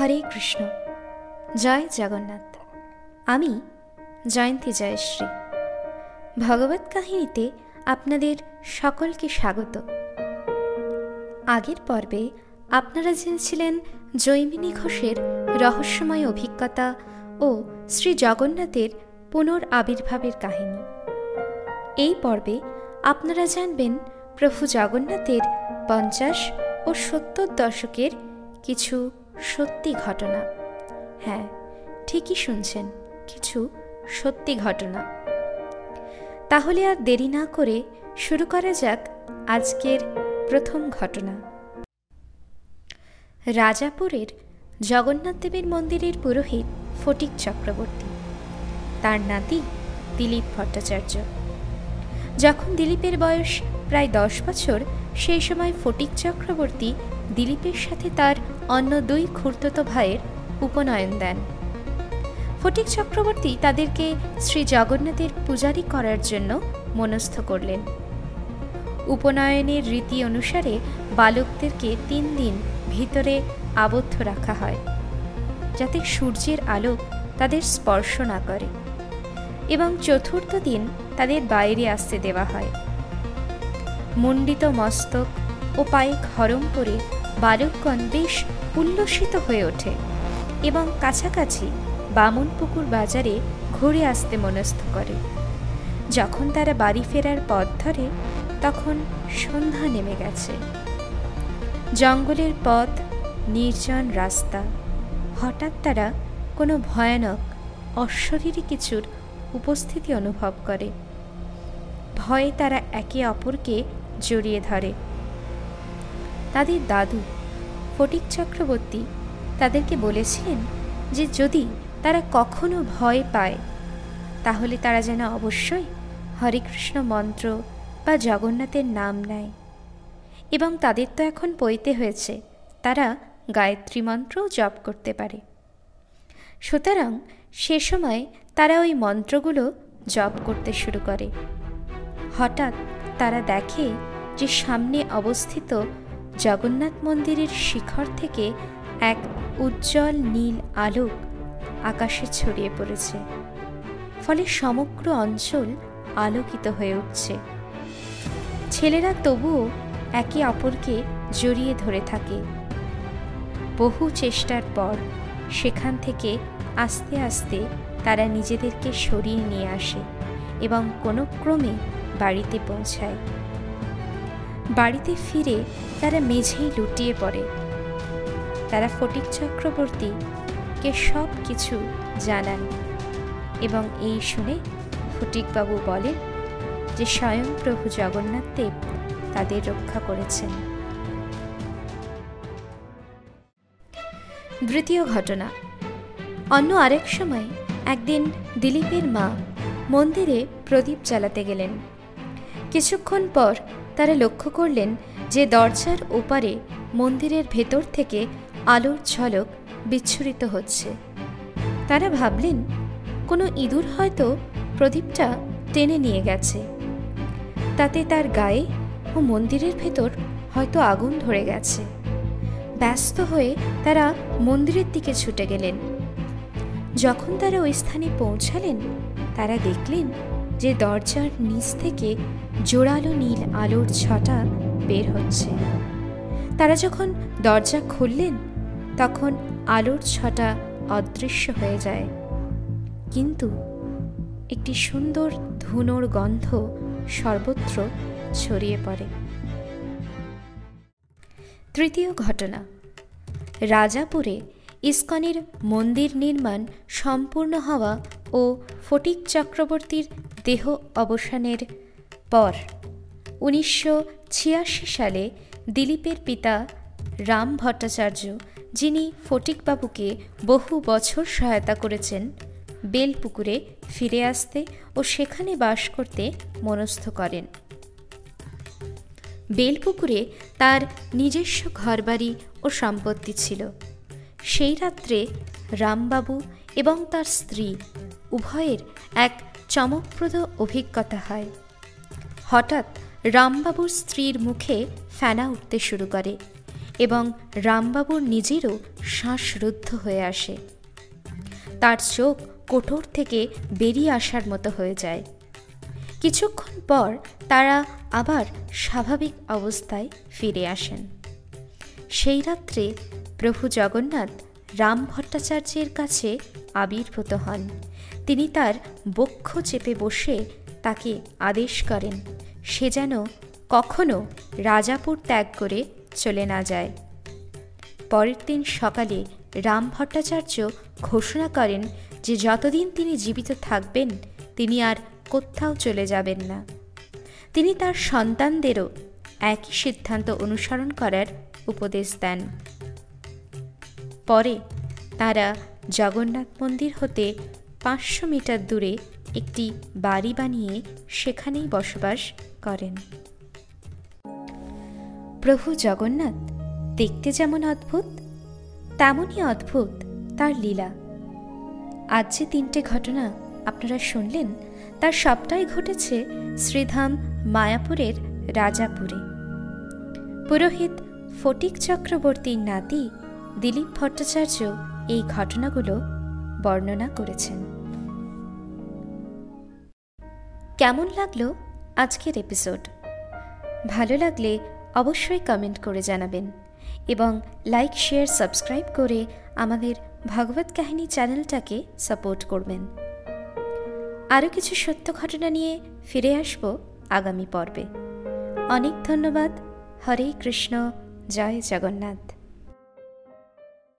হরে কৃষ্ণ। জয় জগন্নাথ। আমি জয়ন্তী জয়শ্রী। ভগবত কাহিনীতে আপনাদের সকলকে স্বাগত। আগের পর্বে আপনারা জেনেছিলেন জৈমিনী ঘোষের রহস্যময় অভিজ্ঞতা ও শ্রী জগন্নাথের পুনর আবির্ভাবের কাহিনী। এই পর্বে আপনারা জানবেন প্রভু জগন্নাথের পঞ্চাশ ও সত্তর দশকের কিছু সত্যি ঘটনা। হ্যাঁ ঠিকই শুনছেন, কিছু সত্যি ঘটনা। তাহলে আর দেরি না করে শুরু করা যাক আজকের প্রথম ঘটনা। রাজাপুরের জগন্নাথ দেবের মন্দিরের পুরোহিত ফটিক চক্রবর্তী। তার নাতি দিলীপ ভট্টাচার্য। যখন দিলীপের বয়স প্রায় দশ বছর, সেই সময় ফটিক চক্রবর্তী দিলীপের সাথে তার অন্য দুই খুর্তত ভাইয়ের উপনয়ন দেন। ফটিক চক্রবর্তী তাদেরকে শ্রী জগন্নাথের পূজারী করার জন্য মনস্থ করলেন। উপনয়নের রীতি অনুসারে বালকদেরকে তিন দিন ভিতরে আবদ্ধ রাখা হয়, যাতে সূর্যের আলোক তাদের স্পর্শ না করে এবং চতুর্থ দিন তাদের বাইরে আসতে দেওয়া হয়। মুন্ডিত মস্তক ও পায়ে খরম করে বালকগণ বেশ উল্লসিত হয়ে ওঠে এবং কাছাকাছি বামনপুকুর বাজারে ঘুরে আসতে মনস্থ করে। যখন তারা বাড়ি ফেরার পথ ধরে, তখন সন্ধ্যা নেমে গেছে। জঙ্গলের পথ, নির্জন রাস্তা, হঠাৎ তারা কোনো ভয়ানক, অশরীরী কিছুর উপস্থিতি অনুভব করে। ভয়ে তারা একে অপরকে জড়িয়ে ধরে। তাদের দাদু ফটিক চক্রবর্তী তাদেরকে বলেছিলেন যে যদি তারা কখনো ভয় পায়, তাহলে তারা যেন অবশ্যই হরেকৃষ্ণ মন্ত্র বা জগন্নাথের নাম নেয়। এবং তাদের তো এখন পইতে হয়েছে, তারা গায়ত্রী মন্ত্রও জপ করতে পারে। সুতরাং সে সময় তারা ওই মন্ত্রগুলো জপ করতে শুরু করে। হঠাৎ তারা দেখে যে সামনে অবস্থিত জগন্নাথ মন্দিরের শিখর থেকে এক উজ্জ্বল নীল আলোক আকাশে ছড়িয়ে পড়েছে। ফলে সমগ্র অঞ্চল আলোকিত হয়ে উঠছে। ছেলেরা তবুও একে অপরকে জড়িয়ে ধরে থাকে। বহু চেষ্টার পর সেখান থেকে আস্তে আস্তে তারা নিজেদেরকে সরিয়ে নিয়ে আসে এবং কোনো ক্রমে বাড়িতে পৌঁছায়। বাড়িতে ফিরে তারা মেঝেই লুটিয়ে পড়ে। তারা ফটিক চক্রবর্তীকে সব কিছু জানান এবং এই শুনে ফটিকবাবু বলেন যে স্বয়ং প্রভু জগন্নাথ দেব তাদের রক্ষা করেছেন। দ্বিতীয় ঘটনা। অন্য আরেক সময় একদিন দিলীপের মা মন্দিরে প্রদীপ জ্বালাতে গেলেন। কিছুক্ষণ পর তারা লক্ষ্য করলেন যে দরজার ওপারে মন্দিরের ভেতর থেকে আলোর ঝলক বিচ্ছুরিত হচ্ছে। তারা ভাবলেন, কোনো ইঁদুর হয়তো প্রদীপটা টেনে নিয়ে গেছে। তাতে তার গায়ে ও মন্দিরের ভেতর হয়তো আগুন ধরে গেছে। ব্যস্ত হয়ে তারা মন্দিরের দিকে ছুটে গেলেন। যখন তারা ওই স্থানে পৌঁছালেন, তারা দেখলেন যে দরজার নিচ থেকে জোরালো নীল আলোর ছটা বের হচ্ছে। তারা যখন দরজা খুললেন, তখন আলোর ছটা অদৃশ্য হয়ে যায়। কিন্তু একটি সুন্দর ধুনোর গন্ধ সর্বত্র ছড়িয়ে পড়ে। তৃতীয় ঘটনা। রাজাপুরে ইস্কনের মন্দির নির্মাণ সম্পূর্ণ হওয়া ও ফটিক চক্রবর্তীর দেহ অবসানের পর উনিশশো ছিয়াশি সালে দিলীপের পিতা রাম ভট্টাচার্য, যিনি ফটিকবাবুকে বহু বছর সহায়তা করেছেন, বেলপুকুরে ফিরে আসতে ও সেখানে বাস করতে মনস্থ করেন। বেলপুকুরে তার নিজস্ব ঘরবাড়ি ও সম্পত্তি ছিল। সেই রাত্রে রামবাবু এবং তার স্ত্রী উভয়ের এক চমকপ্রদ অভিজ্ঞতা হয়। হঠাৎ রামবাবুর স্ত্রীর মুখে ফেনা উঠতে শুরু করে এবং রামবাবুর নিজেরও শ্বাসরুদ্ধ হয়ে আসে। তার চোখ কোটর থেকে বেরিয়ে আসার মতো হয়ে যায়। কিছুক্ষণ পর তারা আবার স্বাভাবিক অবস্থায় ফিরে আসেন। সেই রাত্রে প্রভু জগন্নাথ রাম ভট্টাচার্যের কাছে আবির্ভূত হন। তিনি তার বক্ষ চেপে বসে তাকে আদেশ করেন, সে যেন কখনো রাজাপুর ত্যাগ করে চলে না যায়। পরের দিন সকালে রাম ভট্টাচার্য ঘোষণা করেন যে যতদিন তিনি জীবিত থাকবেন, তিনি আর কোথাও চলে যাবেন না। তিনি তার সন্তানদেরও একই সিদ্ধান্ত অনুসরণ করার উপদেশ দেন। পরে তারা জগন্নাথ মন্দির হতে পাঁচশো মিটার দূরে একটি বাড়ি বানিয়ে সেখানেই বসবাস করেন। প্রভু জগন্নাথ, দেখতে যেমন অদ্ভুত, তেমনই অদ্ভুত তার লীলা। আজ যে তিনটে ঘটনা আপনারা শুনলেন, তার সবটাই ঘটেছে শ্রীধাম মায়াপুরের রাজাপুরে। পুরোহিত ফটিক চক্রবর্তীর নাতি দিলীপ ভট্টাচার্য এই ঘটনাগুলো বর্ণনা করেছেন। কেমন লাগল আজকের এপিসোড? ভালো লাগলে অবশ্যই কমেন্ট করে জানাবেন এবং লাইক শেয়ার সাবস্ক্রাইব করে আমাদের ভগবত কাহিনী চ্যানেলটাকে সাপোর্ট করবেন। আরও কিছু সত্য ঘটনা নিয়ে ফিরে আসব আগামী পর্বে। অনেক ধন্যবাদ। হরে কৃষ্ণ। জয় জগন্নাথ।